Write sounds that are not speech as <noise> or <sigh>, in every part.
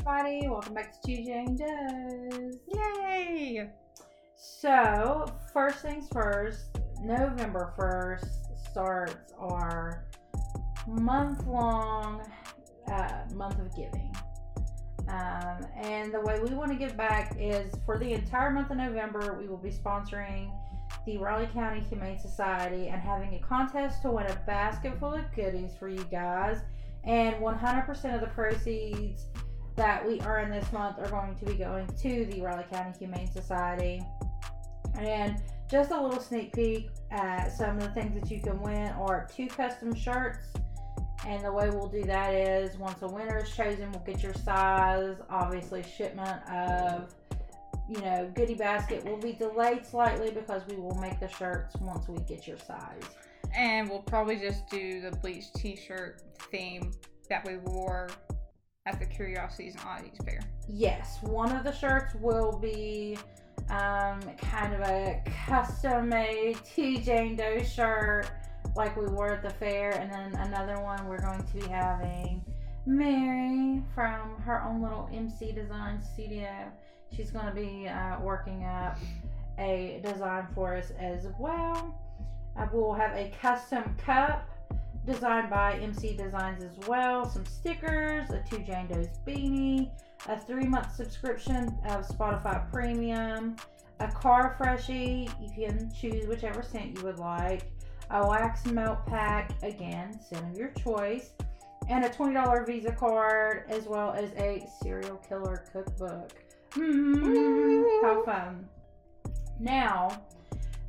everybody. Welcome back to Two Jane Does. Yay! So, first things first, November 1st starts our month long uh, month of giving. Um, and the way we want to give back is for the entire month of November, we will be sponsoring the Raleigh County Humane Society and having a contest to win a basket full of goodies for you guys. And 100% of the proceeds that we earn this month are going to be going to the Raleigh County Humane Society. And just a little sneak peek at some of the things that you can win are two custom shirts. And the way we'll do that is once a winner is chosen, we'll get your size. Obviously, shipment of you know goodie basket will be delayed slightly because we will make the shirts once we get your size. And we'll probably just do the bleach t-shirt theme that we wore at the Curiosities and Oddities Fair. Yes, one of the shirts will be um, kind of a custom made T Jane Doe shirt like we wore at the fair, and then another one we're going to be having Mary from her own little MC Design Studio. She's going to be uh, working up a design for us as well. Uh, we'll have a custom cup designed by MC Designs as well. Some stickers, a two Jane Doe's beanie, a three month subscription of Spotify Premium, a car freshie. You can choose whichever scent you would like. A wax melt pack, again, scent of your choice, and a $20 Visa card, as well as a serial killer cookbook. Mm, how fun! Now,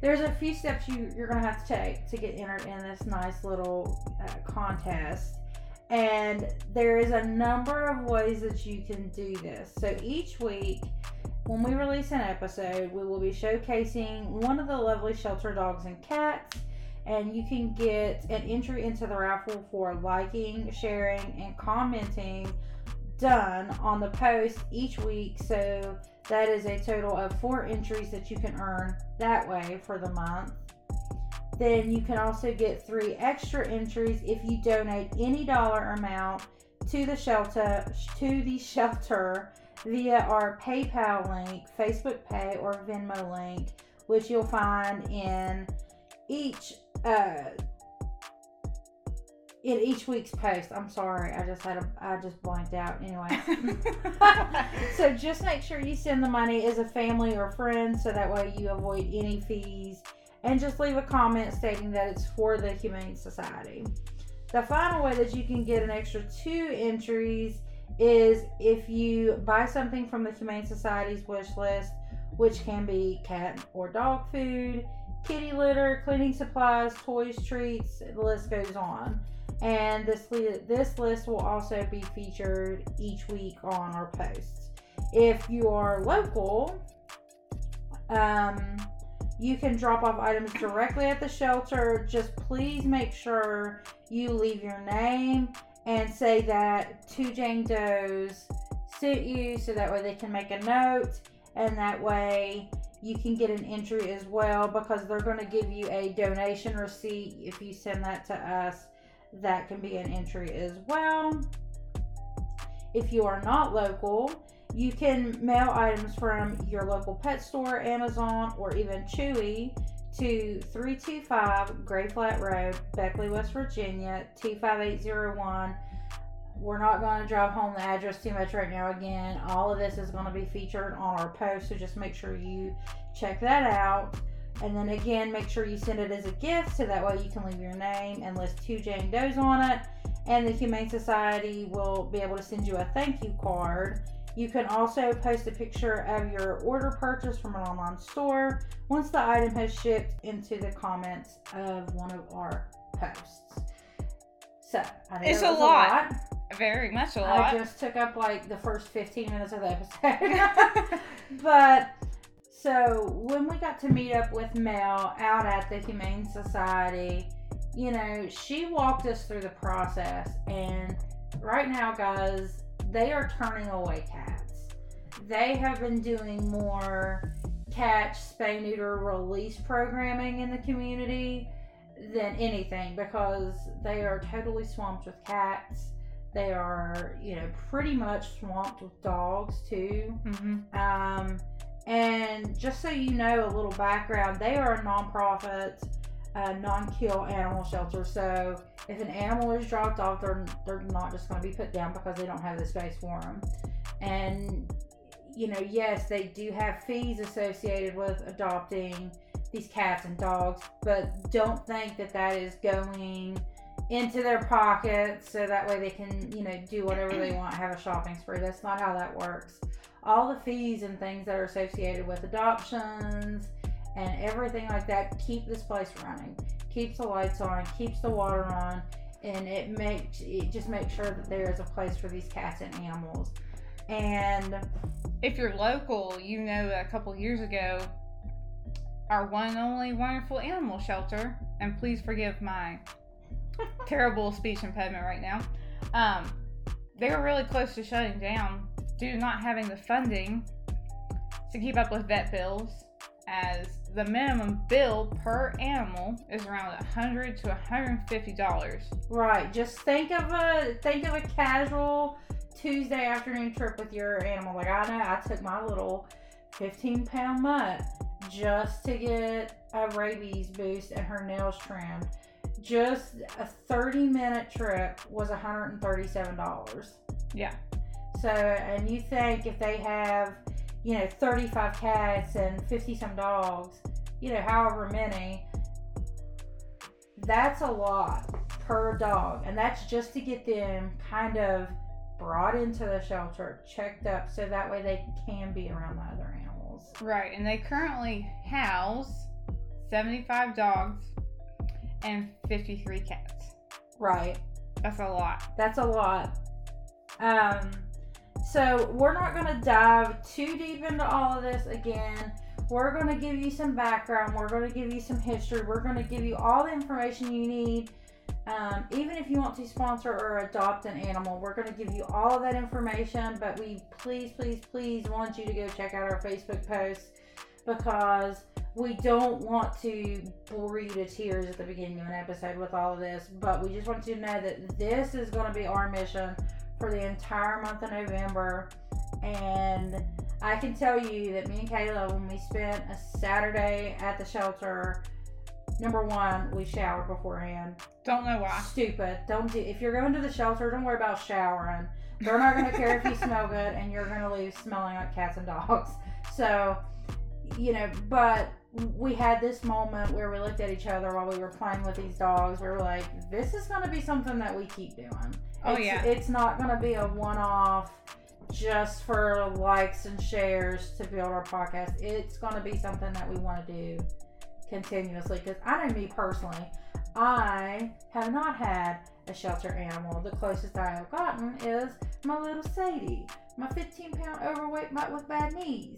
there's a few steps you, you're going to have to take to get entered in this nice little uh, contest. And there is a number of ways that you can do this. So each week, when we release an episode, we will be showcasing one of the lovely shelter dogs and cats. And you can get an entry into the raffle for liking, sharing, and commenting done on the post each week. So that is a total of four entries that you can earn that way for the month. Then you can also get three extra entries if you donate any dollar amount to the shelter to the shelter via our PayPal link, Facebook Pay, or Venmo link, which you'll find in each uh, in each week's post. I'm sorry, I just had a I just blanked out. Anyway, <laughs> so just make sure you send the money as a family or friend, so that way you avoid any fees, and just leave a comment stating that it's for the Humane Society. The final way that you can get an extra two entries is if you buy something from the Humane Society's wish list, which can be cat or dog food, kitty litter, cleaning supplies, toys, treats, the list goes on and this this list will also be featured each week on our posts. If you are local, um, you can drop off items directly at the shelter. Just please make sure you leave your name and say that two Jane Does sent you, so that way they can make a note, and that way you can get an entry as well because they're going to give you a donation receipt if you send that to us that can be an entry as well. If you are not local, you can mail items from your local pet store, Amazon, or even Chewy to 325 Gray Flat Road, Beckley, West Virginia, T5801. We're not going to drive home the address too much right now. Again, all of this is going to be featured on our post, so just make sure you check that out. And then again, make sure you send it as a gift so that way you can leave your name and list two Jane Does on it. And the Humane Society will be able to send you a thank you card. You can also post a picture of your order purchase from an online store once the item has shipped into the comments of one of our posts. So, it's a lot. a lot. Very much a lot. I just took up like the first 15 minutes of the episode. <laughs> but so when we got to meet up with Mel out at the Humane Society, you know, she walked us through the process. And right now, guys, they are turning away cats. They have been doing more catch, spay, neuter, release programming in the community than anything because they are totally swamped with cats. They are, you know, pretty much swamped with dogs too. Mm-hmm. Um, and just so you know a little background, they are a nonprofit, uh, non-kill animal shelter. So if an animal is dropped off, they're they're not just going to be put down because they don't have the space for them. And you know, yes, they do have fees associated with adopting these cats and dogs, but don't think that that is going into their pockets so that way they can, you know, do whatever they want, have a shopping spree. That's not how that works. All the fees and things that are associated with adoptions and everything like that keep this place running, keeps the lights on, keeps the water on, and it makes it just makes sure that there is a place for these cats and animals. And If you're local, you know that a couple years ago, our one and only wonderful animal shelter, and please forgive my <laughs> terrible speech impediment right now, um, they were really close to shutting down due to not having the funding to keep up with vet bills, as the minimum bill per animal is around 100 to 150 dollars. Right. Just think of a think of a casual Tuesday afternoon trip with your animal. Like I know I took my little 15 pound mutt just to get a rabies boost and her nails trimmed. Just a 30 minute trip was $137. Yeah. So, and you think if they have, you know, 35 cats and 50 some dogs, you know, however many, that's a lot per dog. And that's just to get them kind of brought into the shelter, checked up, so that way they can be around the other animals. Right, and they currently house 75 dogs and 53 cats. Right. That's a lot. That's a lot. Um, so we're not going to dive too deep into all of this again. We're going to give you some background. We're going to give you some history. We're going to give you all the information you need. Um, even if you want to sponsor or adopt an animal, we're going to give you all of that information. But we please, please, please want you to go check out our Facebook posts because we don't want to bore you to tears at the beginning of an episode with all of this. But we just want you to know that this is going to be our mission for the entire month of November. And I can tell you that me and Kayla, when we spent a Saturday at the shelter, number one, we showered beforehand. Don't know why. Stupid. Don't do. If you're going to the shelter, don't worry about showering. They're not going to care if you smell good, and you're going to leave smelling like cats and dogs. So, you know, but we had this moment where we looked at each other while we were playing with these dogs. We were like, this is going to be something that we keep doing. Oh, It's- yeah. It's not going to be a one off just for likes and shares to build our podcast. It's going to be something that we want to do continuously because I know me personally, I have not had a shelter animal. The closest I have gotten is my little Sadie, my 15 pound overweight mutt with bad knees.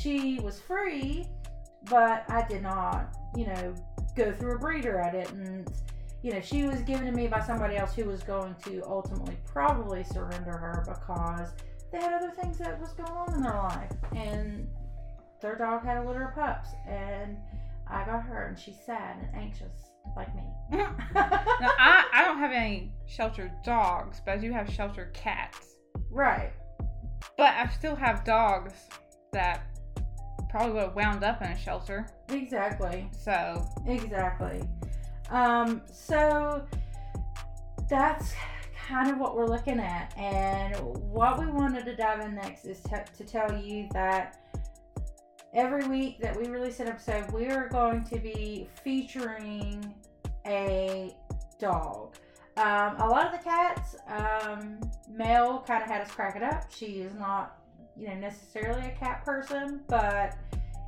She was free, but I did not, you know, go through a breeder. I didn't, you know, she was given to me by somebody else who was going to ultimately probably surrender her because they had other things that was going on in their life. And their dog had a litter of pups. And I got her, and she's sad and anxious like me. Now, I, I don't have any shelter dogs, but I do have shelter cats. right. But I still have dogs that probably would have wound up in a shelter. Exactly. So, Exactly. Um, so that's kind of what we're looking at. And what we wanted to dive in next is to, to tell you that every week that we release an episode, we are going to be featuring a dog. Um, a lot of the cats, um, Mel kind of had us crack it up. She is not, you know, necessarily a cat person, but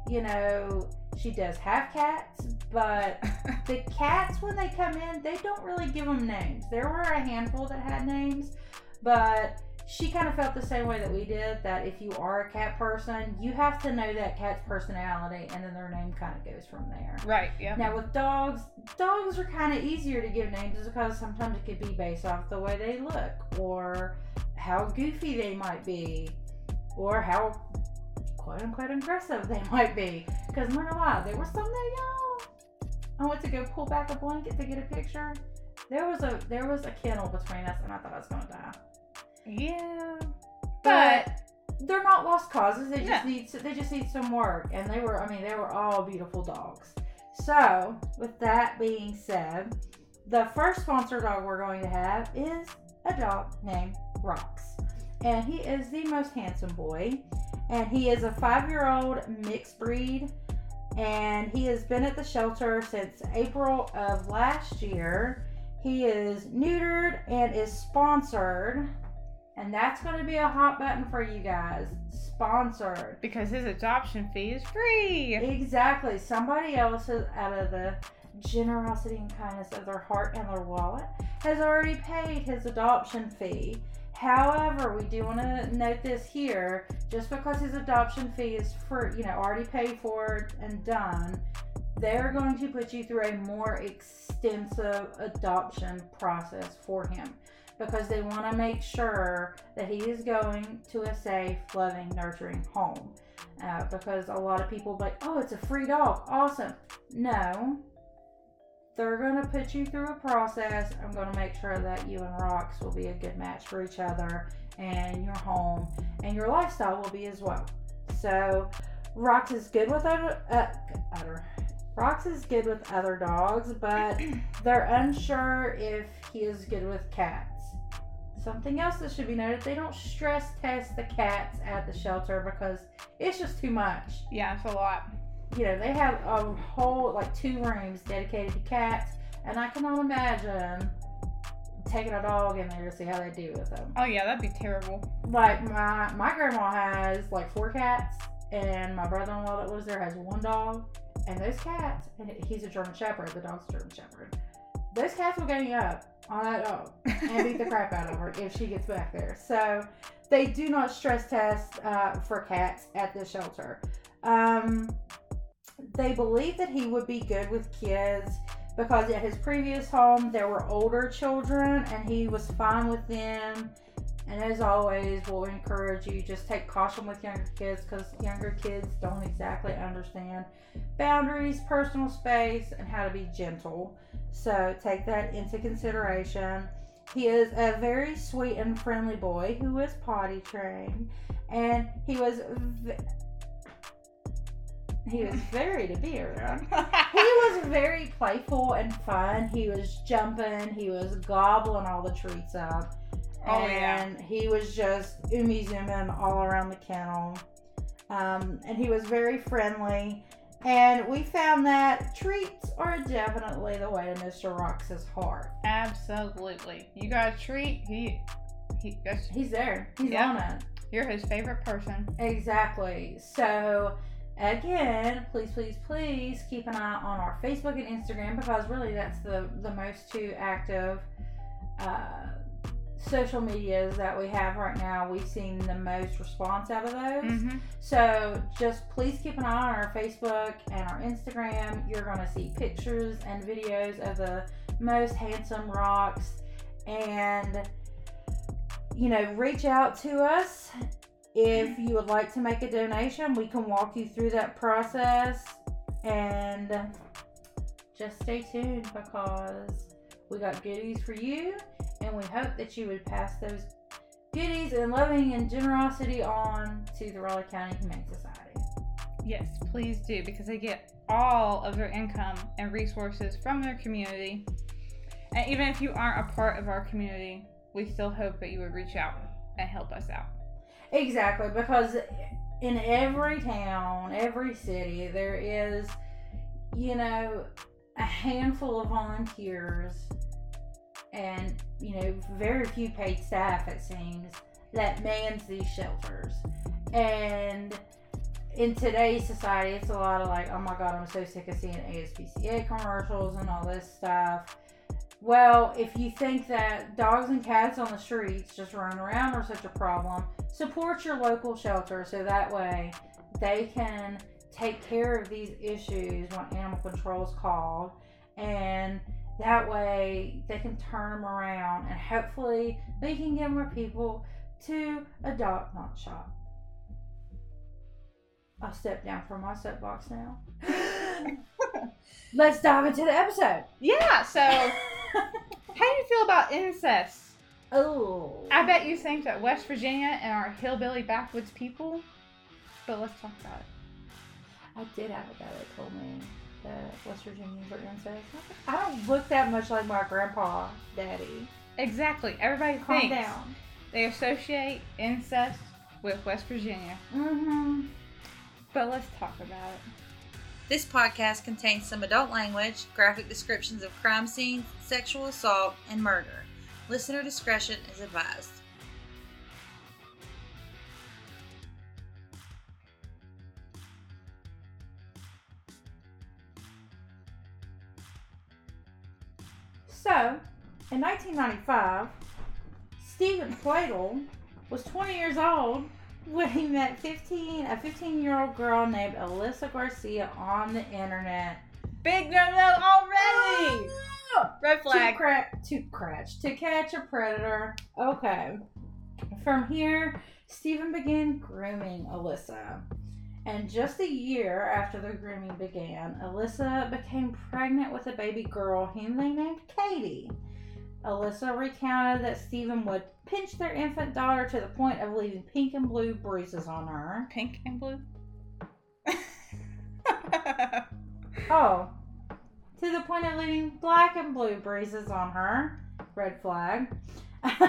you know, she does have cats, but <laughs> the cats when they come in they don't really give them names there were a handful that had names but she kind of felt the same way that we did that if you are a cat person you have to know that cat's personality and then their name kind of goes from there right, yeah. now with dogs dogs are kind of easier to give names because sometimes it could be based off the way they look or how goofy they might be or how quote unquote aggressive they might be because I'm not gonna lie there were some that y'all I went to go pull back a blanket to get a picture. There was a there was a kennel between us, and I thought I was gonna die. Yeah. But But they're not lost causes. They just need they just need some work, and they were I mean they were all beautiful dogs. So with that being said, the first sponsor dog we're going to have is a dog named Rox, and he is the most handsome boy, and he is a five year old mixed breed. And he has been at the shelter since April of last year. He is neutered and is sponsored and that's going to be a hot button for you guys. Sponsored. because his adoption fee is free. Exactly. Somebody else, has, out of the generosity and kindness of their heart and their wallet, has already paid his adoption fee. However, we do want to note this here just because his adoption fee is for, you know, already paid for and done, they're going to put you through a more extensive adoption process for him because they want to make sure that he is going to a safe, loving, nurturing home. Uh, because a lot of people like, oh, it's a free dog, awesome. No, they're going to put you through a process. I'm going to make sure that you and Rox will be a good match for each other, and your home and your lifestyle will be as well. So, Rox is good with other, uh, other. Rox is good with other dogs, but <clears throat> they're unsure if he is good with cats. Something else that should be noted they don't stress test the cats at the shelter because it's just too much. Yeah, it's a lot. You know, they have a whole, like, two rooms dedicated to cats, and I cannot imagine taking a dog in there to see how they do with them. Oh yeah, that'd be terrible. Like, my, my grandma has, like, four cats, and my brother in law that lives there has one dog, and those cats, and he's a German Shepherd, the dog's a German Shepherd. Those cats will gang up on that dog and beat the crap out of her if she gets back there. So they do not stress test uh, for cats at the shelter. Um, they believe that he would be good with kids because at his previous home there were older children and he was fine with them. And as always, we'll encourage you just take caution with younger kids because younger kids don't exactly understand boundaries, personal space, and how to be gentle. So take that into consideration. He is a very sweet and friendly boy who is potty trained, and he was he was very to be around. He was <laughs> very playful and fun. He was jumping. He was gobbling all the treats up. Oh, yeah. and he was just umi zooming all around the kennel. Um, and he was very friendly. And we found that treats are definitely the way to Mr. Rox's heart. Absolutely. You got a treat. He, he. He's there. He's Yeah. on it. you're his favorite person. Exactly. So, again, please, please, please keep an eye on our Facebook and Instagram because really that's the, the most two active uh, social medias that we have right now. We've seen the most response out of those. Mm-hmm. So, just please keep an eye on our Facebook and our Instagram. You're going to see pictures and videos of the most handsome rocks and you know, reach out to us if you would like to make a donation. We can walk you through that process and just stay tuned because we got goodies for you and we hope that you would pass those goodies and loving and generosity on to the Raleigh County Humane Society. Yes, please do because they get all of their income and resources from their community. And even if you aren't a part of our community, we still hope that you would reach out and help us out. Exactly, because in every town, every city, there is, you know, a handful of volunteers and, you know, very few paid staff, it seems, that mans these shelters. And in today's society, it's a lot of like, oh my god, I'm so sick of seeing ASPCA commercials and all this stuff. Well, if you think that dogs and cats on the streets just running around are such a problem, support your local shelter so that way they can take care of these issues when animal control is called. And that way they can turn them around and hopefully they can get more people to adopt not shop i'll step down from my soapbox now <laughs> let's dive into the episode Yeah, so <laughs> How do you feel about incest? Oh. I bet you think that West Virginia and our hillbilly backwoods people, but let's talk about it. I did have a guy that told me that West Virginians are incest. I don't look that much like my grandpa, daddy. Exactly. Everybody Calm thinks down. they associate incest with West Virginia, Mm-hmm. But let's talk about it. This podcast contains some adult language, graphic descriptions of crime scenes, sexual assault, and murder. Listener discretion is advised. So, in 1995, Steven Pladl was 20 years old when he met 15 a 15 year old girl named Alyssa Garcia on the internet. Big no no already. <gasps> Red To, flag. cra- to to catch a predator. Okay. From here, Steven began grooming Alyssa. And just a year after the grooming began, Alyssa became pregnant with a baby girl whom they named Katie. Alyssa recounted that Steven would pinch their infant daughter to the point of leaving pink and blue bruises on her. Pink and blue. <laughs> Oh, to the point of leaving black and blue bruises on her. Red flag. <laughs>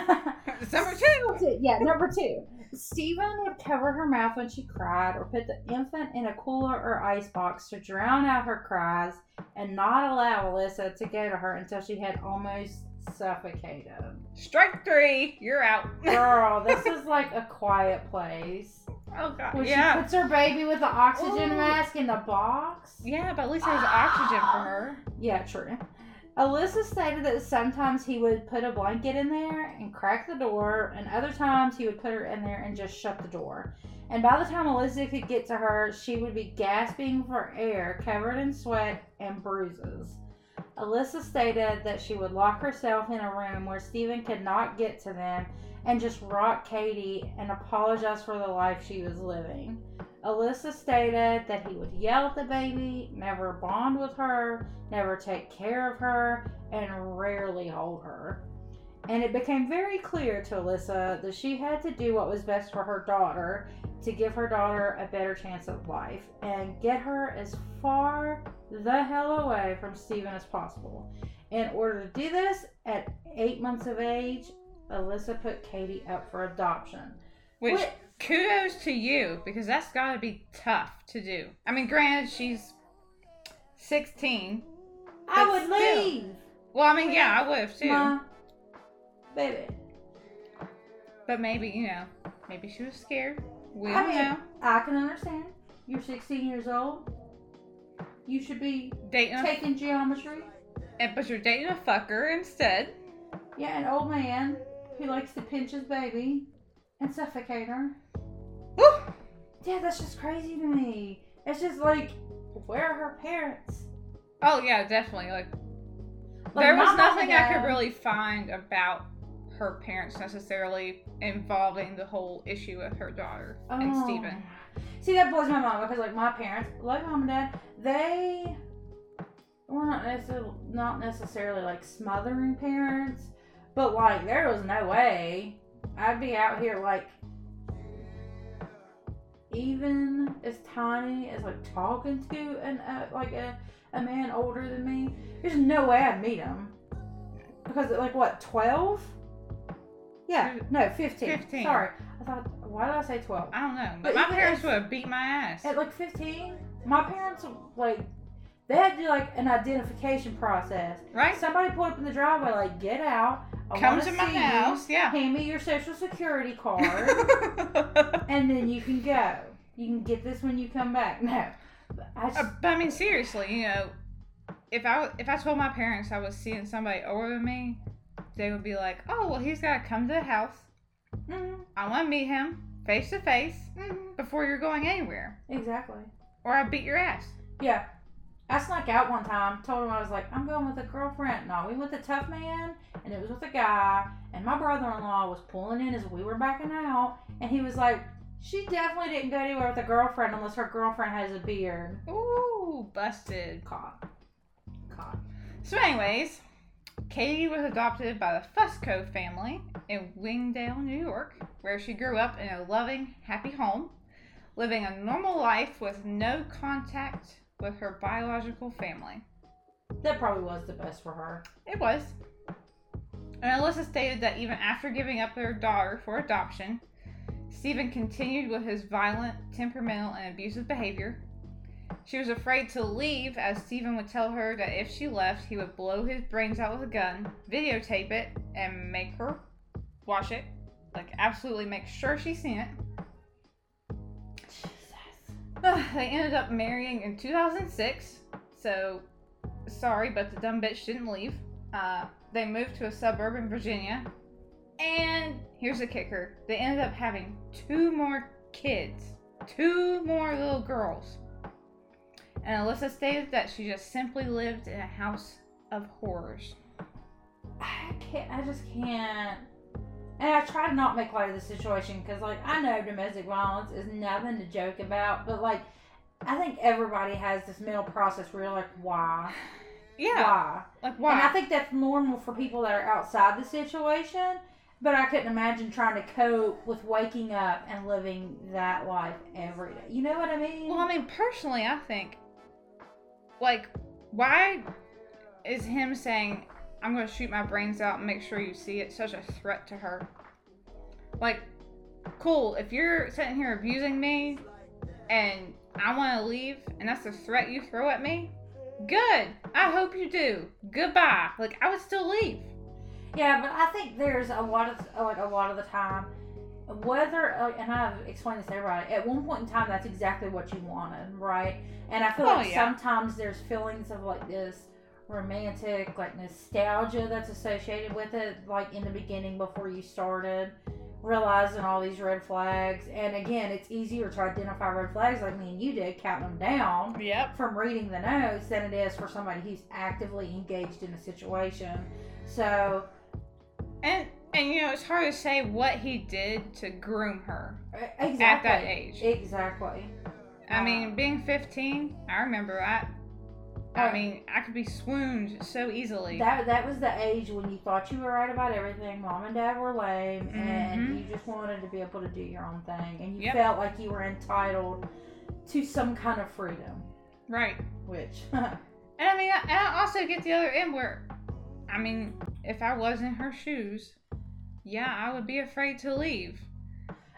Number two. Yeah, number two. Steven would cover her mouth when she cried or put the infant in a cooler or ice box to drown out her cries and not allow Alyssa to go to her until she had almost suffocated. Strike three. You're out. <laughs> Girl, this is like a quiet place. Oh god. Where she puts her baby with the oxygen Ooh. mask in the box. Yeah, but at least there's oxygen for her. <sighs> Yeah, true. Alyssa stated that sometimes he would put a blanket in there and crack the door, and other times he would put her in there and just shut the door. And by the time Alyssa could get to her, she would be gasping for air, covered in sweat and bruises. Alyssa stated that she would lock herself in a room where Steven could not get to them and just rock Katie and apologize for the life she was living. Alyssa stated that he would yell at the baby, never bond with her, never take care of her, and rarely hold her. And it became very clear to Alyssa that she had to do what was best for her daughter to give her daughter a better chance at life and get her as far the hell away from Steven as possible. In order to do this, at eight months of age, Alyssa put Katie up for adoption. Which What- kudos to you because that's got to be tough to do. I mean, granted, she's 16. I would still. leave. Well, I mean, yeah, I would have too. Baby. But maybe, you know, maybe she was scared. We I mean, know. I can understand. You're 16 years old. You should be Dating a, taking geometry. and- but you're dating a fucker instead. Yeah, an old man who likes to pinch his baby and suffocate her. Woo! Yeah, that's just crazy to me. It's just like, where are her parents? Oh yeah, definitely. Like, Like, there was nothing I could really find about her parents necessarily involving the whole issue with her daughter and Oh. Steven. See, that blows my mind because, like, my parents, like mom and dad, they were not necessarily not necessarily like smothering parents, but like there was no way I'd be out here like even as tiny as like talking to an uh, like a, a man older than me. There's no way I'd meet him because like what twelve? Yeah, no, 15. 15. Sorry, I thought. Why did I say twelve? I don't know, but, my parents would have beat my ass. At like 15, my parents like they had to do like an identification process. right? Somebody pulled up in the driveway, like get out. I Come wanna my see you. house, yeah. Hand me your social security card, <laughs> and then you can go. You can get this when you come back. No, I just, Uh, but I mean, seriously, you know, if I if I told my parents I was seeing somebody older than me, they would be like, "Oh, well, he's got to come to the house. Mhm, I want to meet him face to face mhm, before you're going anywhere, exactly. or I beat your ass." Yeah. I snuck out one time, told him I was like, I'm going with a girlfriend. No, we went to Tough Man, and it was with a guy, and my brother in law was pulling in as we were backing out, and he was like, She definitely didn't go anywhere with a girlfriend unless her girlfriend has a beard. Ooh, busted. Caught. Caught. So, anyways, Katie was adopted by the Fusco family in Wingdale, New York, where she grew up in a loving, happy home, living a normal life with no contact with her biological family. That probably was the best for her. It was. And Alyssa stated that even after giving up their daughter for adoption, Steven continued with his violent, temperamental, and abusive behavior. She was afraid to leave as Steven would tell her that if she left, he would blow his brains out with a gun, videotape it, and make her watch it. Like, absolutely make sure she's seen it. Jesus. <sighs> they ended up marrying in 2006, so sorry, but the dumb bitch didn't leave. Uh, they moved to a suburb in Virginia, and here's the kicker they ended up having two more kids, two more little girls. And Alyssa stated that she just simply lived in a house of horrors. I can't. I just can't. And I try to not make light of the situation because, like, I know domestic violence is nothing to joke about, but like, I think everybody has this mental process where you're like, why, <sighs> Yeah, why? like why? And I think that's normal for people that are outside the situation. But I couldn't imagine trying to cope with waking up and living that life every day. You know what I mean? Well, I mean, personally, I think, like, why is him saying, I'm going to shoot my brains out and make sure you see it such a threat to her? Like, cool, if you're sitting here abusing me and I want to leave and that's the threat you throw at me, good. I hope you do. Goodbye. Like, I would still leave. Yeah, but I think there's a lot of like a lot of the time, whether uh, and I've explained this to everybody. At one point in time, that's exactly what you wanted, right? And I feel Oh, like yeah. sometimes there's feelings of like this romantic, like nostalgia that's associated with it, like in the beginning before you started realizing all these red flags. And again, it's easier to identify red flags like me and you did, count them down Yep. from reading the notes than it is for somebody who's actively engaged in a situation. So And, and you know, it's hard to say what he did to groom her. Exactly. At that age. Exactly. I mean, being 15, I remember I. I mean, I could be swooned so easily. That that was the age when you thought you were right about everything. Mom and dad were lame, and Mhm. you just wanted to be able to do your own thing, and you Yep. felt like you were entitled to some kind of freedom. right. Which, <laughs> And I mean, I, and I also get the other end where, I mean, if I was in her shoes, yeah, I would be afraid to leave.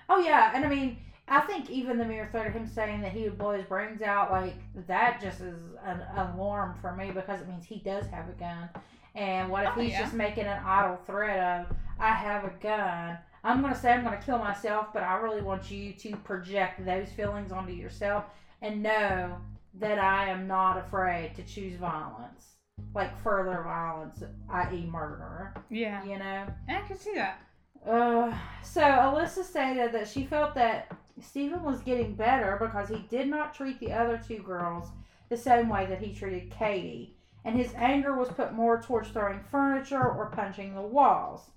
oh yeah, and I mean, I think even the mere threat of him saying that he would blow his brains out, like that, just is an alarm for me because it means he does have a gun. And what if Oh, he's yeah. just making an idle threat of, I have a gun. I'm going to say I'm going to kill myself, but I really want you to project those feelings onto yourself and know that I am not afraid to choose violence. Like further violence, i.e., murder. Yeah. You know? I can see that. Uh, so Alyssa stated that she felt that Steven was getting better because he did not treat the other two girls the same way that he treated Katie, and his anger was put more towards throwing furniture or punching the walls.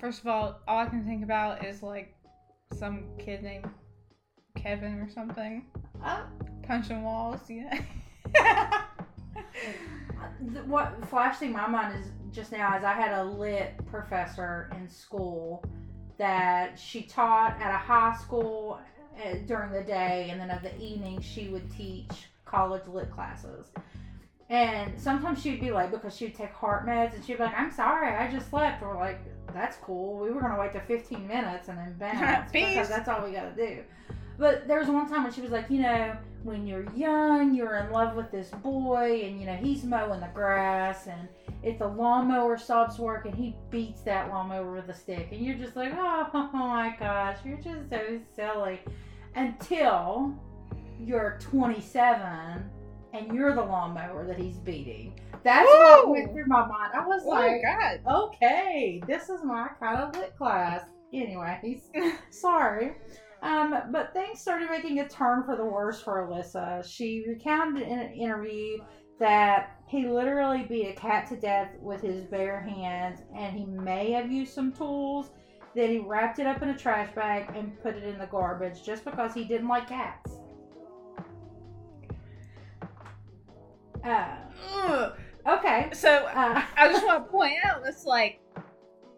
First of all, all I can think about is like some kid named Kevin or something Uh, punching walls. Yeah. <laughs> <laughs> what flashed in my mind is just now is I had a lit professor in school that she taught at a high school uh, during the day, and then of the evening she would teach college lit classes. And sometimes she'd be late because she'd take heart meds, and she'd be like, "I'm sorry, I just slept." We're like, "That's cool. We were gonna wait till 15 minutes and then bounce <laughs> because that's all we gotta do." But there was one time when she was like, you know, when you're young, you're in love with this boy, and you know he's mowing the grass, and if the lawnmower stops working, he beats that lawnmower with a stick, and you're just like, oh, my gosh, you're just so silly. Until you're 27 and you're the lawnmower that he's beating. That's what went through my mind. I was oh my like, god. okay, this is my kind of lit class. Anyways, <laughs> sorry. Um, but things started making a turn for the worse for Alyssa. She recounted in an interview that he literally beat a cat to death with his bare hands, and he may have used some tools. Then he wrapped it up in a trash bag and put it in the garbage just because he didn't like cats. Uh, okay, So Uh, I just <laughs> want to point out it's like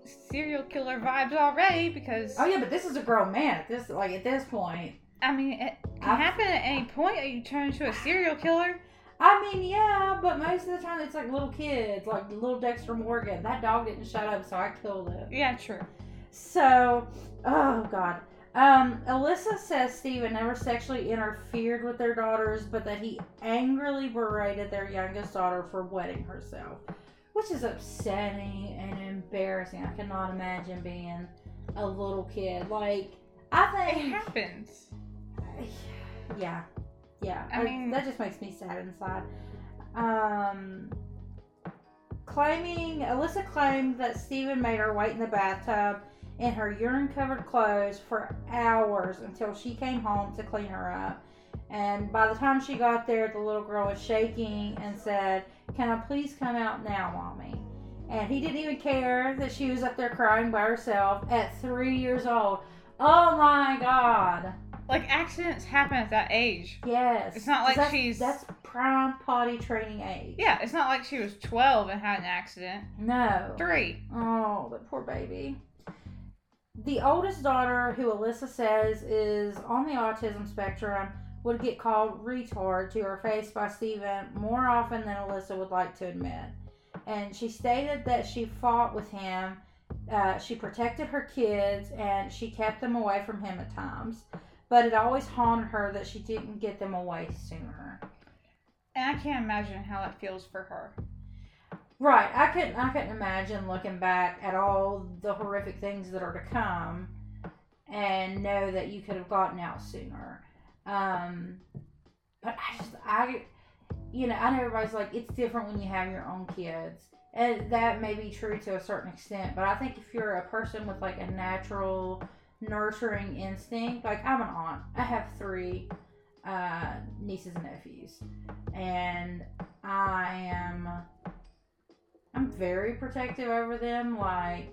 serial killer vibes already because oh yeah, but this is a grown man at this like at this point. I mean it can I've- happen at any point that you turn into a serial killer. I mean, yeah, but most of the time it's like little kids, like little Dexter Morgan. That dog didn't shut up, so I killed it. Yeah, true. So, oh god. Um, Alyssa says Steven never sexually interfered with their daughters, but that he angrily berated their youngest daughter for wetting herself, which is upsetting and embarrassing. I cannot imagine being a little kid. Like, I think. It happens. <sighs> yeah, yeah. I I mean- that just makes me sad inside. Um, claiming Alyssa claimed that Steven made her wait in the bathtub in her urine covered clothes for hours until she came home to clean her up. And by the time she got there, the little girl was shaking and said, Can I please come out now, mommy? And he didn't even care that she was up there crying by herself at three years old. Oh my god. Like accidents happen at that age. Yes. It's not like that's, she's- That's prime potty training age. Yeah, it's not like she was 12 and had an accident. No. Three. Oh, the poor baby. The oldest daughter, who Alyssa says is on the autism spectrum, would get called retard to her face by Steven more often than Alyssa would like to admit. And she stated that she fought with him, uh, she protected her kids, and she kept them away from him at times. But it always haunted her that she didn't get them away sooner. And I can't imagine how it feels for her. Right. I couldn't I couldn't imagine looking back at all the horrific things that are to come and know that you could have gotten out sooner. Um but I just I you know, I know everybody's like it's different when you have your own kids. And that may be true to a certain extent, but I think if you're a person with like a natural nurturing instinct, like I'm an aunt. I have three uh nieces and nephews. And I am I'm very protective over them. Like,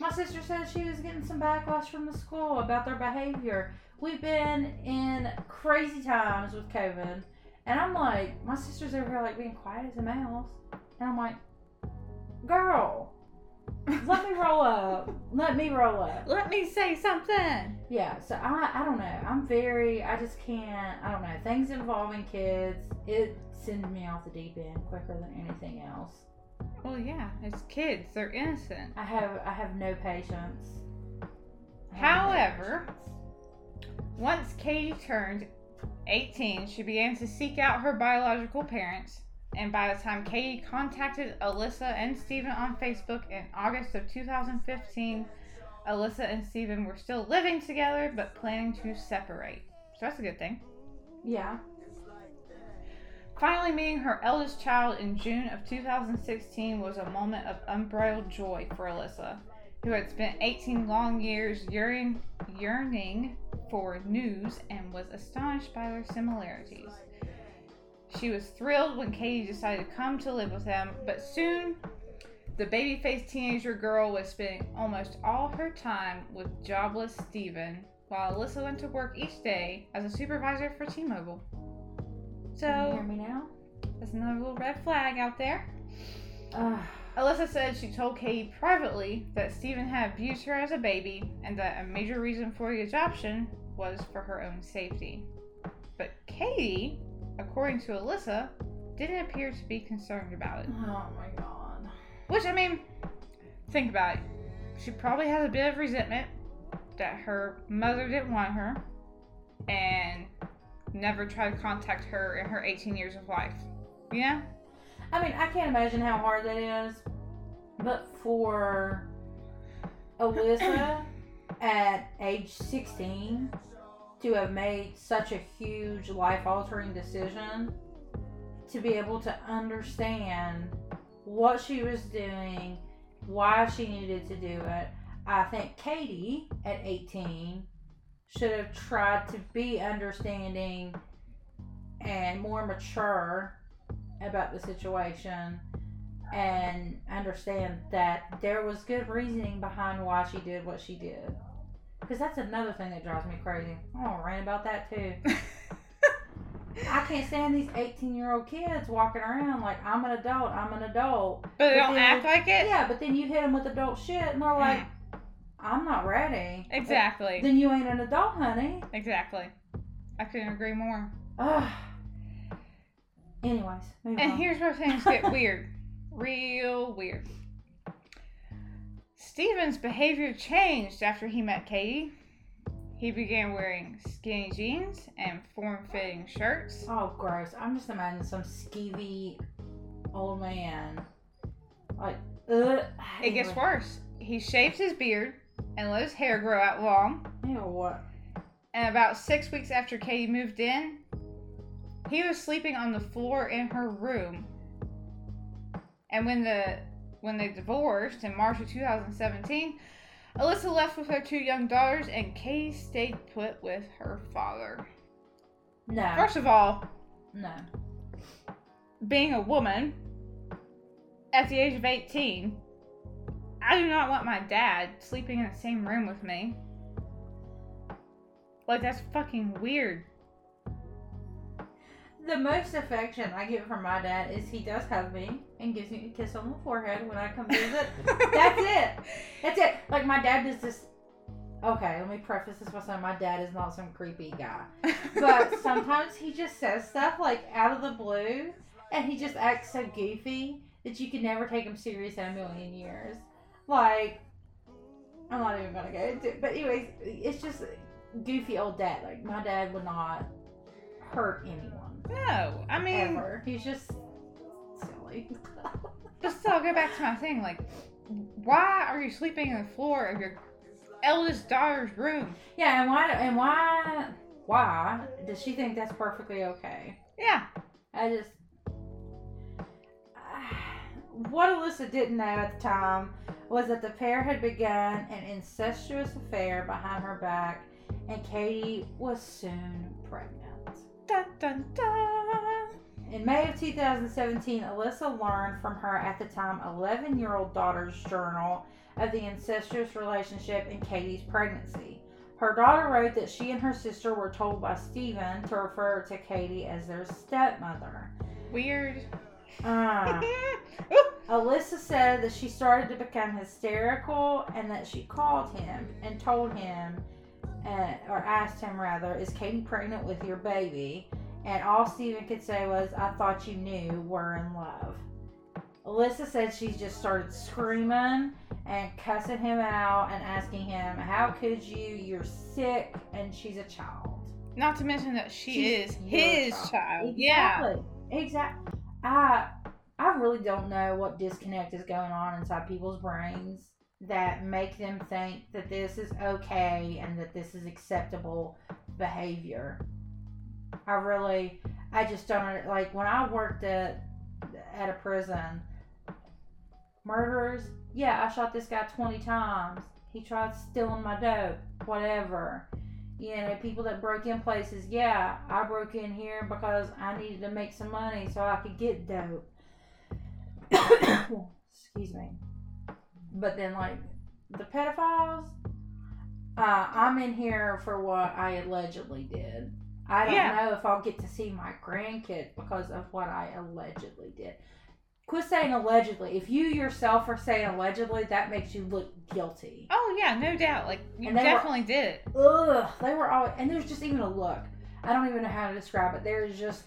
my sister said she was getting some backlash from the school about their behavior. We've been in crazy times with COVID. And I'm like, my sister's over here, like, being quiet as a mouse. And I'm like, girl, let me roll up. Let me roll up. <laughs> Let me say something. Yeah, so I, I don't know. I'm very, I just can't, I don't know. Things involving kids, it sends me off the deep end quicker than anything else. Well, yeah, it's kids. They're innocent. I have I have no patience. Have no However- patience. Once Katie turned 18, she began to seek out her biological parents. And by the time Katie contacted Alyssa and Steven on Facebook in August of 2015, Alyssa and Steven were still living together but planning to separate. So that's a good thing. yeah, Finally meeting her eldest child in June of 2016 was a moment of unbridled joy for Alyssa, who had spent 18 long years yearning, yearning for news and was astonished by their similarities. She was thrilled when Katie decided to come to live with them, but soon the baby faced teenager girl was spending almost all her time with jobless Steven, while Alyssa went to work each day as a supervisor for T Mobile. So, can you hear me now? that's another little red flag out there. Alyssa said she told Katie privately that Steven had abused her as a baby and that a major reason for the adoption was for her own safety. But Katie, according to Alyssa, didn't appear to be concerned about it. oh my god. Which, I mean, think about it. She probably has a bit of resentment that her mother didn't want her and never tried to contact her in her 18 years of life. You know? I mean, I can't imagine how hard that is, but for Alyssa <coughs> at age 16 to have made such a huge life altering decision, to be able to understand what she was doing, why she needed to do it. I think Katie at 18 should have tried to be understanding and more mature about the situation and understand that there was good reasoning behind why she did what she did. Because that's another thing that drives me crazy. I to rant about that too. <laughs> I can't stand these 18 year old kids walking around like I'm an adult, I'm an adult. But they But don't then- act like it. Yeah, but then you hit them with adult shit and they're like, mm. I'm not ready. Exactly. Then you ain't an adult, honey. Exactly. I couldn't agree more. Ugh. Anyways, And on. here's where things get weird. <laughs> Real weird. Steven's behavior changed after he met Katie. He began wearing skinny jeans and form fitting shirts. Oh, gross. I'm just imagining some skeevy old man. Like, ugh. It gets worse. He shaved his beard and let his hair grow out long. Ew, what? And about six weeks after Katie moved in, he was sleeping on the floor in her room. And when the when they divorced in March of 2017, Alyssa left with her two young daughters, and Katie stayed put with her father. No. First of all, No. being a woman at the age of 18, I do not want my dad sleeping in the same room with me. Like, that's fucking weird. The most affection I get from my dad is he does hug me and gives me a kiss on the forehead when I come visit. That's <laughs> it. That's it. Like my dad does this. Okay, let me preface this by saying my dad is not some creepy guy, but <laughs> sometimes he just says stuff like out of the blue, and he just acts so goofy that you can never take him serious in a million years. Like, I'm not even gonna go into it, but anyways, it's just goofy old dad. Like my dad would not hurt anyone No, I mean, ever. He's just silly. but still, go back to my thing. Like, why are you sleeping on the floor of your eldest daughter's room? yeah, and why? And why? Why does she think that's perfectly okay? Yeah, I just. <sighs> What Alyssa didn't know at the time was that the pair had begun an incestuous affair behind her back, and Katie was soon pregnant. Dun dun dun. In May of 2017, Alyssa learned from her at the time 11 year old daughter's journal of the incestuous relationship in Katie's pregnancy. Her daughter wrote that she and her sister were told by Steven to refer to Katie as their stepmother. Weird. <laughs> Uh, Alyssa said that she started to become hysterical and that she called him and told him, uh, or asked him rather, is Katie pregnant with your baby? And all Steven could say was, I thought you knew we're in love. Alyssa said she just started screaming and cussing him out and asking him, How could you? You're sick and she's a child. Not to mention that she She's is his child. child. Yeah. Exactly. Exactly. I I really don't know what disconnect is going on inside people's brains that make them think that this is okay and that this is acceptable behavior. I really I just don't like when I worked at at a prison murderers, yeah, I shot this guy 20 times. He tried stealing my dope, whatever. You know, people that broke in places, yeah, I broke in here because I needed to make some money so I could get dope. <coughs> Excuse me. But then, like, the pedophiles, uh, I'm in here for what I allegedly did. I don't Yeah. know if I'll get to see my grandkids because of what I allegedly did. Quit saying allegedly. If you yourself are saying allegedly, that makes you look guilty. Oh yeah, no doubt. Like you they were- definitely did. Ugh, they were always, and there's just even a look. I don't even know how to describe it. There's just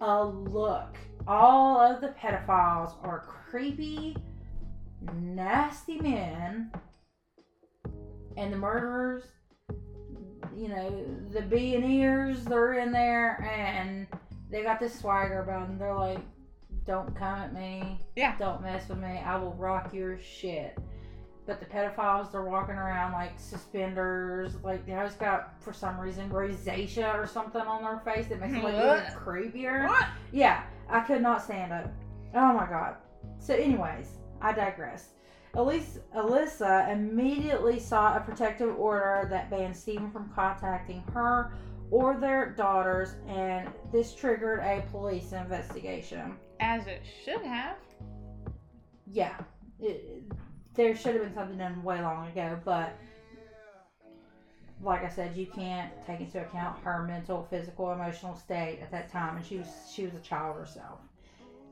a look. All of the pedophiles are creepy, nasty men, and the murderers, you know, the B and ears, they're in there, and they got this swagger about them. They're like, "Don't come at me. Yeah. Don't mess with me. I will rock your shit." But the pedophiles, they're walking around like suspenders, like they always got for some reason rosacea or something on their face that makes them look even creepier. What? Yeah, I could not stand it. Oh my god. So, anyways, I digress. Elise, Alyssa immediately sought a protective order that banned Steven from contacting her or their daughters, and this triggered a police investigation. As it should have. Yeah, it, there should have been something done way long ago, but like I said, you can't take into account her mental, physical, emotional state at that time, and she was she was a child herself.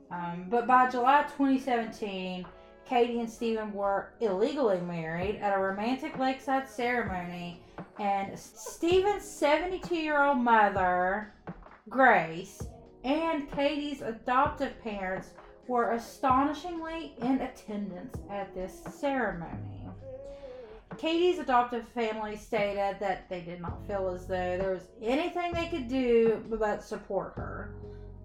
Um, but by July 2017, Katie and Steven were illegally married at a romantic lakeside ceremony, and Steven's 72 year old mother, Grace, and Katie's adoptive parents were astonishingly in attendance at this ceremony. Katie's adoptive family stated that they did not feel as though there was anything they could do but support her.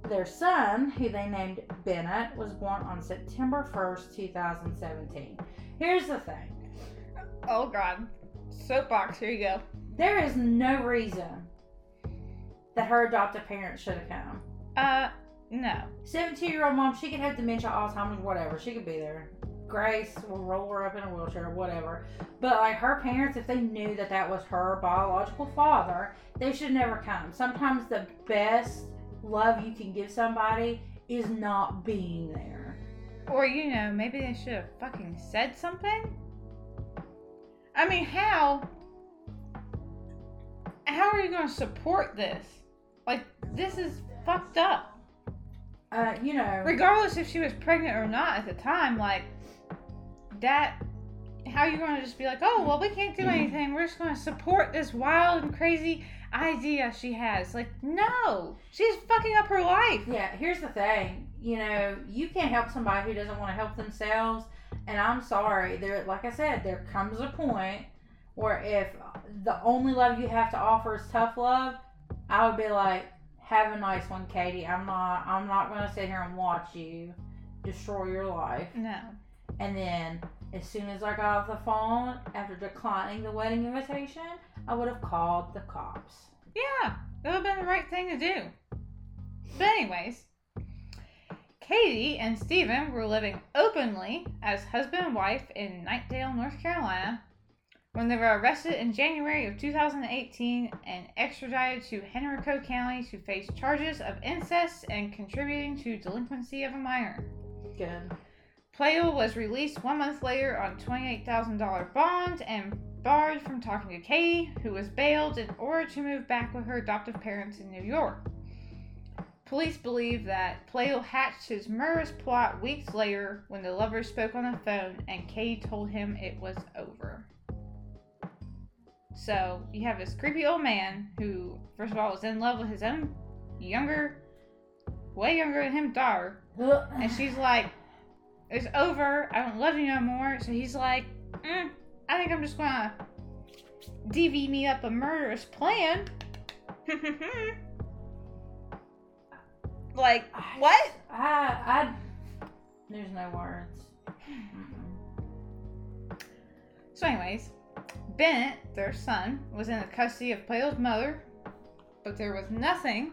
Their son, who they named Bennett, was born on September 1st, 2017. Here's the thing Oh God. Soapbox. Here you go. there is no reason that her adoptive parents should have come. Uh, no. 17 year old mom, she could have dementia, Alzheimer's, whatever. She could be there. Grace will roll her up in a wheelchair, whatever. But like her parents, if they knew that that was her biological father, they should never come. Sometimes the best love you can give somebody is not being there. Or you know, maybe they should have fucking said something. I mean, how? How are you going to support this? Like, this is fucked up. Uh, you know, Regardless if she was pregnant or not at the time, like that. How are you going to just be like, oh well, we can't do anything. We're just going to support this wild and crazy idea she has. Like, no, she's fucking up her life. Yeah, here's the thing. You know, you can't help somebody who doesn't want to help themselves. And I'm sorry, there like I said, there comes a point where if the only love you have to offer is tough love, I would be like, have a nice one, Katie. I'm not I'm not gonna sit here and watch you destroy your life. No. And then as soon as I got off the phone after declining the wedding invitation, I would have called the cops. Yeah, that would have been the right thing to do. But anyways, Katie and Steven were living openly as husband and wife in Knightdale, North Carolina, when they were arrested in January of 2018 and extradited to Henrico County to face charges of incest and contributing to delinquency of a minor. Good. Pladl was released one month later on $28,000 bond and barred from talking to Katie, who was bailed in order to move back with her adoptive parents in New York. Police believe that Pladl hatched his murderous plot weeks later when the lovers spoke on the phone and Katie told him it was over. So you have this creepy old man who, first of all, was in love with his own younger, way younger than him daughter, and she's like, it's over. I don't love you no more. So he's like, mm, I think I'm just gonna DV me up a murderous plan. <laughs> like, what? I, I, there's no words. So, anyways, Bennett, their son, was in the custody of Pladl's mother, but there was nothing.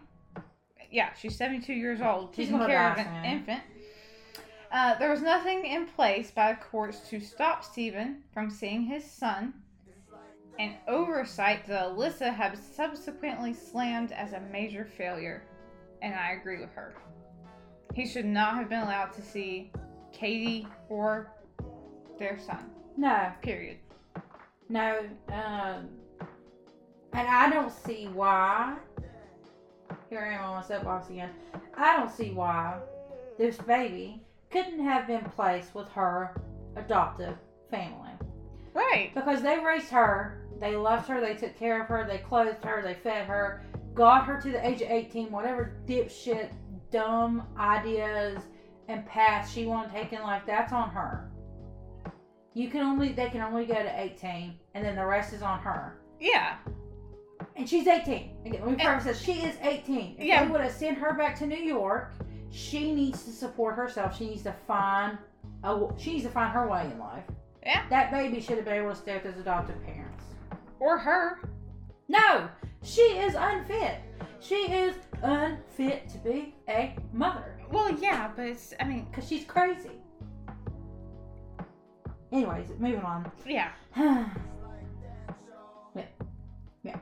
Yeah, she's 72 years old, taking care of an infant. Uh, there was nothing in place by the courts to stop Steven from seeing his son, an oversight that Alyssa had subsequently slammed as a major failure, and I agree with her. He should not have been allowed to see Katie or their son. No, Period. no, um, and I don't see why. Here I am on my soapbox again. I don't see why this baby couldn't have been placed with her adoptive family. Right. Because they raised her, they loved her, they took care of her, they clothed her, they fed her, got her to the age of 18, whatever dipshit, dumb ideas and paths she wanted to take in life, that's on her. You can only, they can only go to 18, and then the rest is on her. Yeah. And she's 18. Again, let me preface this. She is 18. If Yeah. they would have sent her back to New York, she needs to support herself. She needs to find a, she needs to find her way in life. Yeah. That baby should have been able to stay with his adoptive parents. Or her. No, she is unfit. She is unfit to be a mother Well, yeah, but it's, I mean, because she's crazy. Anyways, moving on. yeah. <sighs> yeah. Yeah.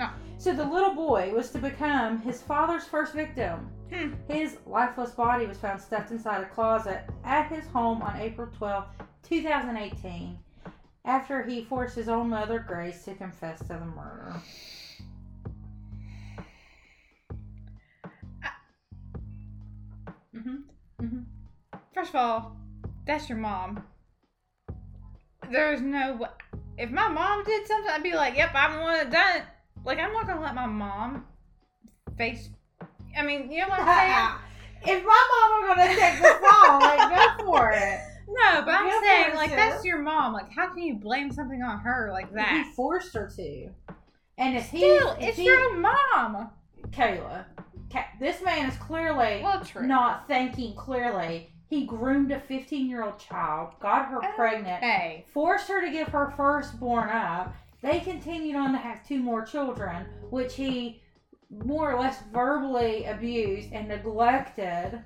Oh. So the little boy was to become his father's first victim. Hmm. His lifeless body was found stuffed inside a closet at his home on April 12, 2018. after he forced his own mother, Grace, to confess to the murder. hmm hmm First of all, that's your mom. There's no. If my mom did something, I'd be like, "Yep, I'm the one that done it." Like, I'm not gonna let my mom face. I mean, you know what I'm saying? <laughs> if my mom were gonna take the fall, like go for it. <laughs> No, but I'm saying like sis. that's your mom. Like, how can you blame something on her like that? He forced her to. And if he, Still, if it's he, your mom. Kayla, Ka- this man is clearly Well, not thinking clearly. He groomed a 15 year old child, got her pregnant, forced her to give her firstborn up. They continued on to have two more children, which he more or less verbally abused and neglected.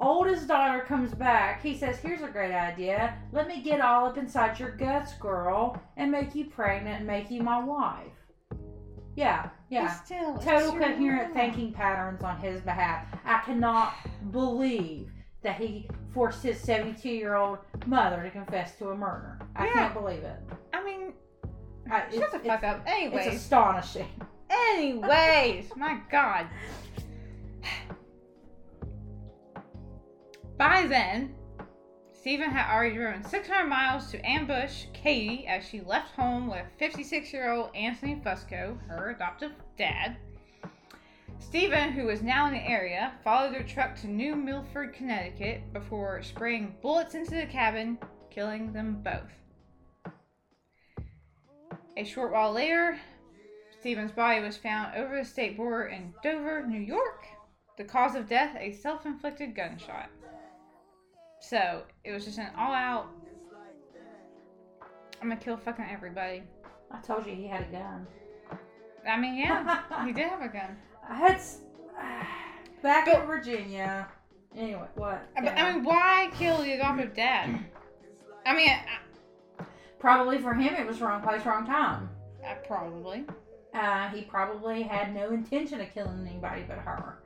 Oldest daughter comes back. He says, Here's a great idea. Let me get all up inside your guts, girl, and make you pregnant and make you my wife. Yeah, yeah. but still, Total coherent thinking patterns on his behalf. I cannot believe that he forced his 72 year old mother to confess to a murder. I Yeah. can't believe it. I mean, I, shut the fuck up. Anyways, It's astonishing. Anyways, my God. By then, Steven had already driven 600 miles to ambush Katie as she left home with 56 year old Anthony Fusco, her adoptive dad. Steven, who was now in the area, followed their truck to New Milford, Connecticut before spraying bullets into the cabin, killing them both. A short while later, Steven's body was found over the state border in Dover, New York. The cause of death, a self inflicted gunshot. So, it was just an all out. I'm gonna kill fucking everybody. I told you he had a gun. I mean, yeah, he did have a gun. I had s- back But- in Virginia. Anyway, what? I- Yeah. I mean, why kill the adoptive dad? I mean, I, probably for him it was wrong place, wrong time. I probably. Uh, he probably had no intention of killing anybody but her.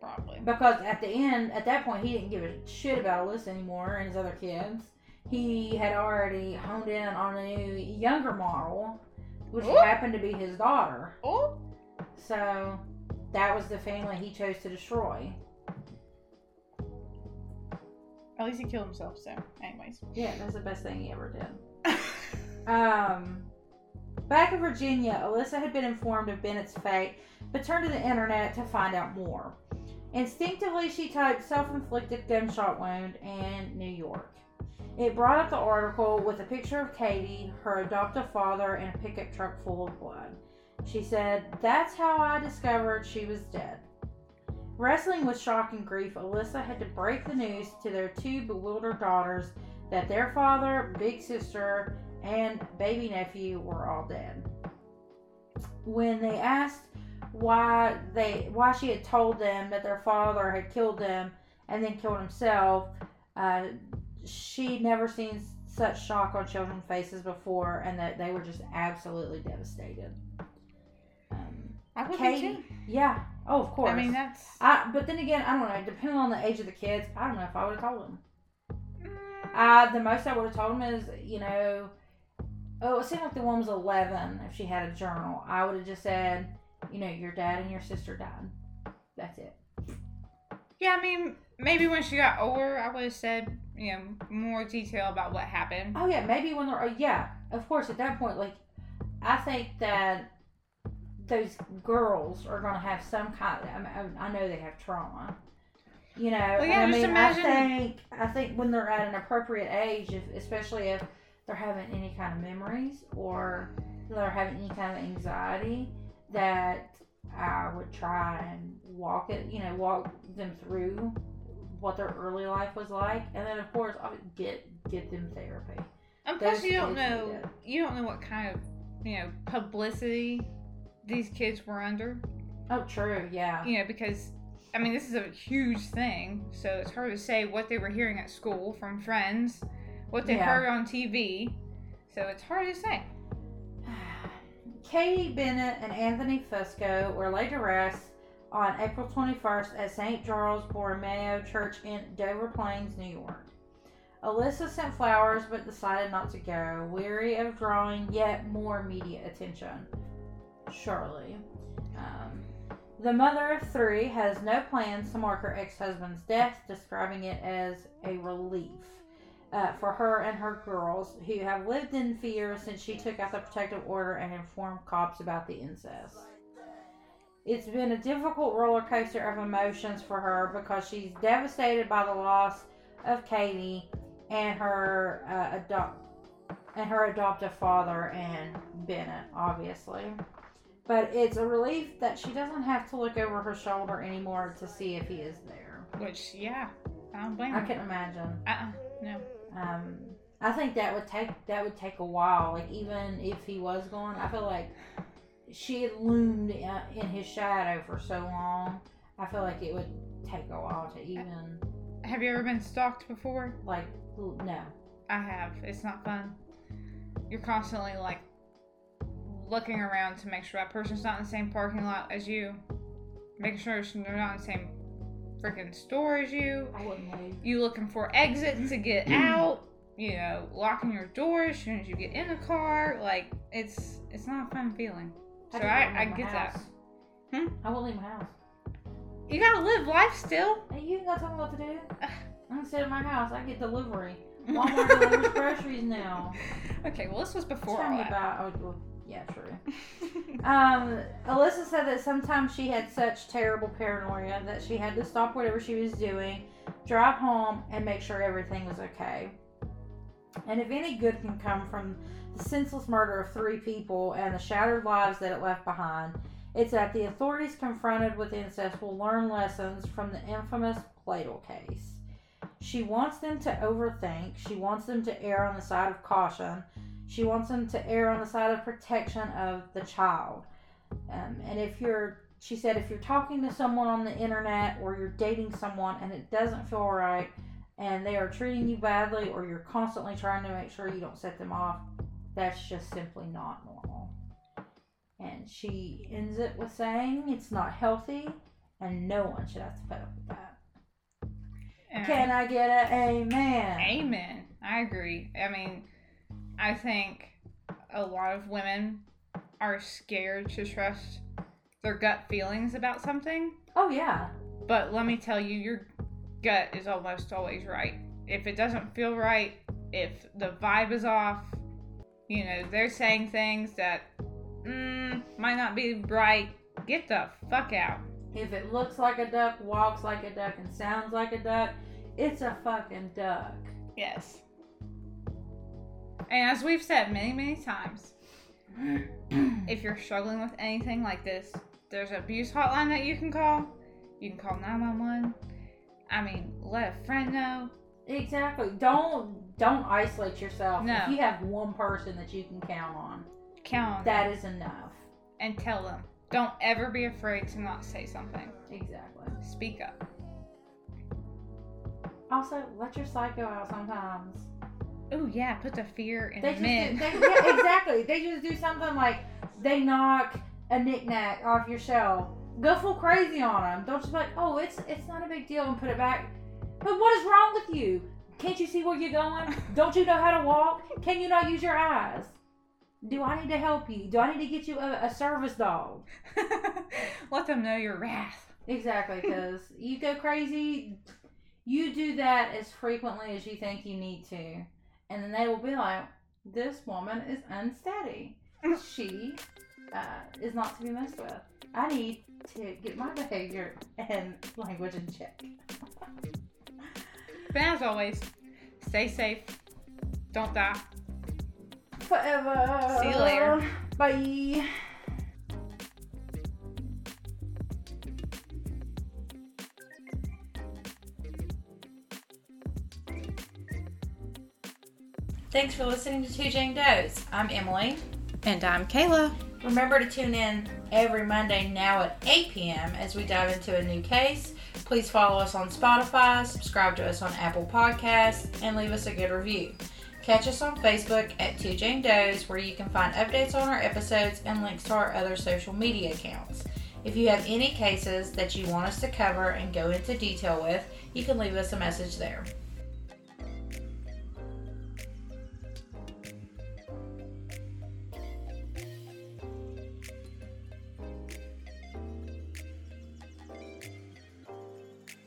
Probably. Because at the end, at that point, he didn't give a shit about Alyssa anymore and his other kids. He had already honed in on a new, younger model, which Ooh. happened to be his daughter. Oh, So that was the family he chose to destroy. at least he killed himself, so, anyways. Yeah, that's the best thing he ever did. <laughs> Um, back in Virginia, Alyssa had been informed of Bennett's fate, but turned to the internet to find out more. Instinctively, she typed self inflicted gunshot wound in New York. It brought up the article with a picture of Katie, her adoptive father, and a pickup truck full of blood. She said, That's how I discovered she was dead. Wrestling with shock and grief, Alyssa had to break the news to their two bewildered daughters that their father, big sister, and baby nephew were all dead. When they asked why they why she had told them that their father had killed them and then killed himself, uh, she'd never seen such shock on children's faces before, and that they were just absolutely devastated. Um, I would Katie, too. yeah, oh of course. I mean, that's. I, but then again, I don't know. Depending on the age of the kids, I don't know if I would have told them. Mm, Uh, the most I would have told them is, you know, oh, it seemed like the one was 11 if she had a journal. I would have just said, you know, your dad and your sister died. That's it. Yeah, I mean, maybe when she got older, I would have said, you know, more detail about what happened. Oh, yeah, maybe when they're, oh, yeah, of course, at that point, like, I think that those girls are going to have some kind I, mean, I know they have trauma. You know, Well, yeah, I just mean, imagine- I think I think when they're at an appropriate age, if, especially if they're having any kind of memories or they're having any kind of anxiety, that I would try and walk it, you know, walk them through what their early life was like, and then of course I would get get them therapy. And plus, those you don't know, you don't know what kind of, you know, publicity these kids were under. Oh, true, yeah. You know, because, I mean, this is a huge thing, so it's hard to say what they were hearing at school from friends, what they Yeah. heard on TV. So it's hard to say. <sighs> Katie Bennett and Anthony Fusco were laid to rest on April 21st at St. Charles Borromeo Church in Dover Plains, New York. Alyssa sent flowers but decided not to go, weary of drawing yet more media attention. Surely. Um, the mother of three has no plans to mark her ex husband's death, describing it as a relief uh, for her and her girls, who have lived in fear since she took out the protective order and informed cops about the incest. It's been a difficult roller coaster of emotions for her because she's devastated by the loss of Katie and her uh, adopt and her adoptive father and Bennett, obviously. But it's a relief that she doesn't have to look over her shoulder anymore to see if he is there. Which, yeah, I don't blame I her. can imagine. Uh-uh, no. Um, I think that would take that would take a while. Like even if he was gone, I feel like she had loomed uh, in his shadow for so long. I feel like it would take a while to even Have you ever been stalked before? like no. I have. It's not fun. You're constantly like looking around to make sure that person's not in the same parking lot as you, making sure they're not in the same freaking stores you. I wouldn't leave. You looking for exits to get out. You know, locking your door as soon as you get in the car. Like it's it's not a fun feeling. So I, I leave my get that. house. Hmm? I won't leave my house. You gotta live life still. Hey, you ain't got to tell me what to do. I'm gonna in my house. I get delivery. <laughs> Walmart delivers groceries now. Okay, well this was before Tell all me that. about. Oh, well, yeah, true. Um, Alyssa said that sometimes she had such terrible paranoia that she had to stop whatever she was doing, drive home, and make sure everything was okay. And if any good can come from the senseless murder of three people and the shattered lives that it left behind, it's that the authorities confronted with incest will learn lessons from the infamous Pladl case. She wants them to overthink. She wants them to err on the side of caution. She wants them to err on the side of protection of the child. Um, and if you're, she said, if you're talking to someone on the internet or you're dating someone and it doesn't feel right and they are treating you badly or you're constantly trying to make sure you don't set them off, that's just simply not normal. And she ends it with saying it's not healthy and no one should have to put up with that. Can I get an amen? Amen. I agree. I mean, I think a lot of women are scared to trust their gut feelings about something. Oh, yeah. But let me tell you, your gut is almost always right. If it doesn't feel right, if the vibe is off, you know, they're saying things that mm, might not be right, get the fuck out. If it looks like a duck, walks like a duck, and sounds like a duck, it's a fucking duck. Yes. And as we've said many, many times, <clears throat> if you're struggling with anything like this, there's an abuse hotline that you can call. You can call 911. I mean, let a friend know. Exactly. Don't don't isolate yourself. No. If you have one person that you can count on, Count on them that is enough. and tell them. Don't ever be afraid to not say something. Exactly. Speak up. Also, let your psycho out sometimes. Oh yeah, put the fear in They men. do, they, yeah, <laughs> exactly. They just do something like they knock a knickknack off your shelf. Go full crazy on them. Don't just be like, oh, it's it's not a big deal, and put it back. But what is wrong with you? Can't you see where you're going? Don't you know how to walk? Can you not use your eyes? Do I need to help you? Do I need to get you a, a service dog? <laughs> let them know your wrath. Exactly, because you go crazy. You do that as frequently as you think you need to, and then they will be like, "This woman is unsteady. <laughs> She uh, is not to be messed with. I need to get my behavior and language in check." <laughs> But as always, stay safe. Don't die. Forever. See you later. Bye. Thanks for listening to Two Jane Does. I'm Emily. And I'm Kayla. Remember to tune in every Monday now at 8 p.m. as we dive into a new case. Please follow us on Spotify, subscribe to us on Apple Podcasts, and leave us a good review. Catch us on Facebook at Two Jane Does, where you can find updates on our episodes and links to our other social media accounts. If you have any cases that you want us to cover and go into detail with, you can leave us a message there.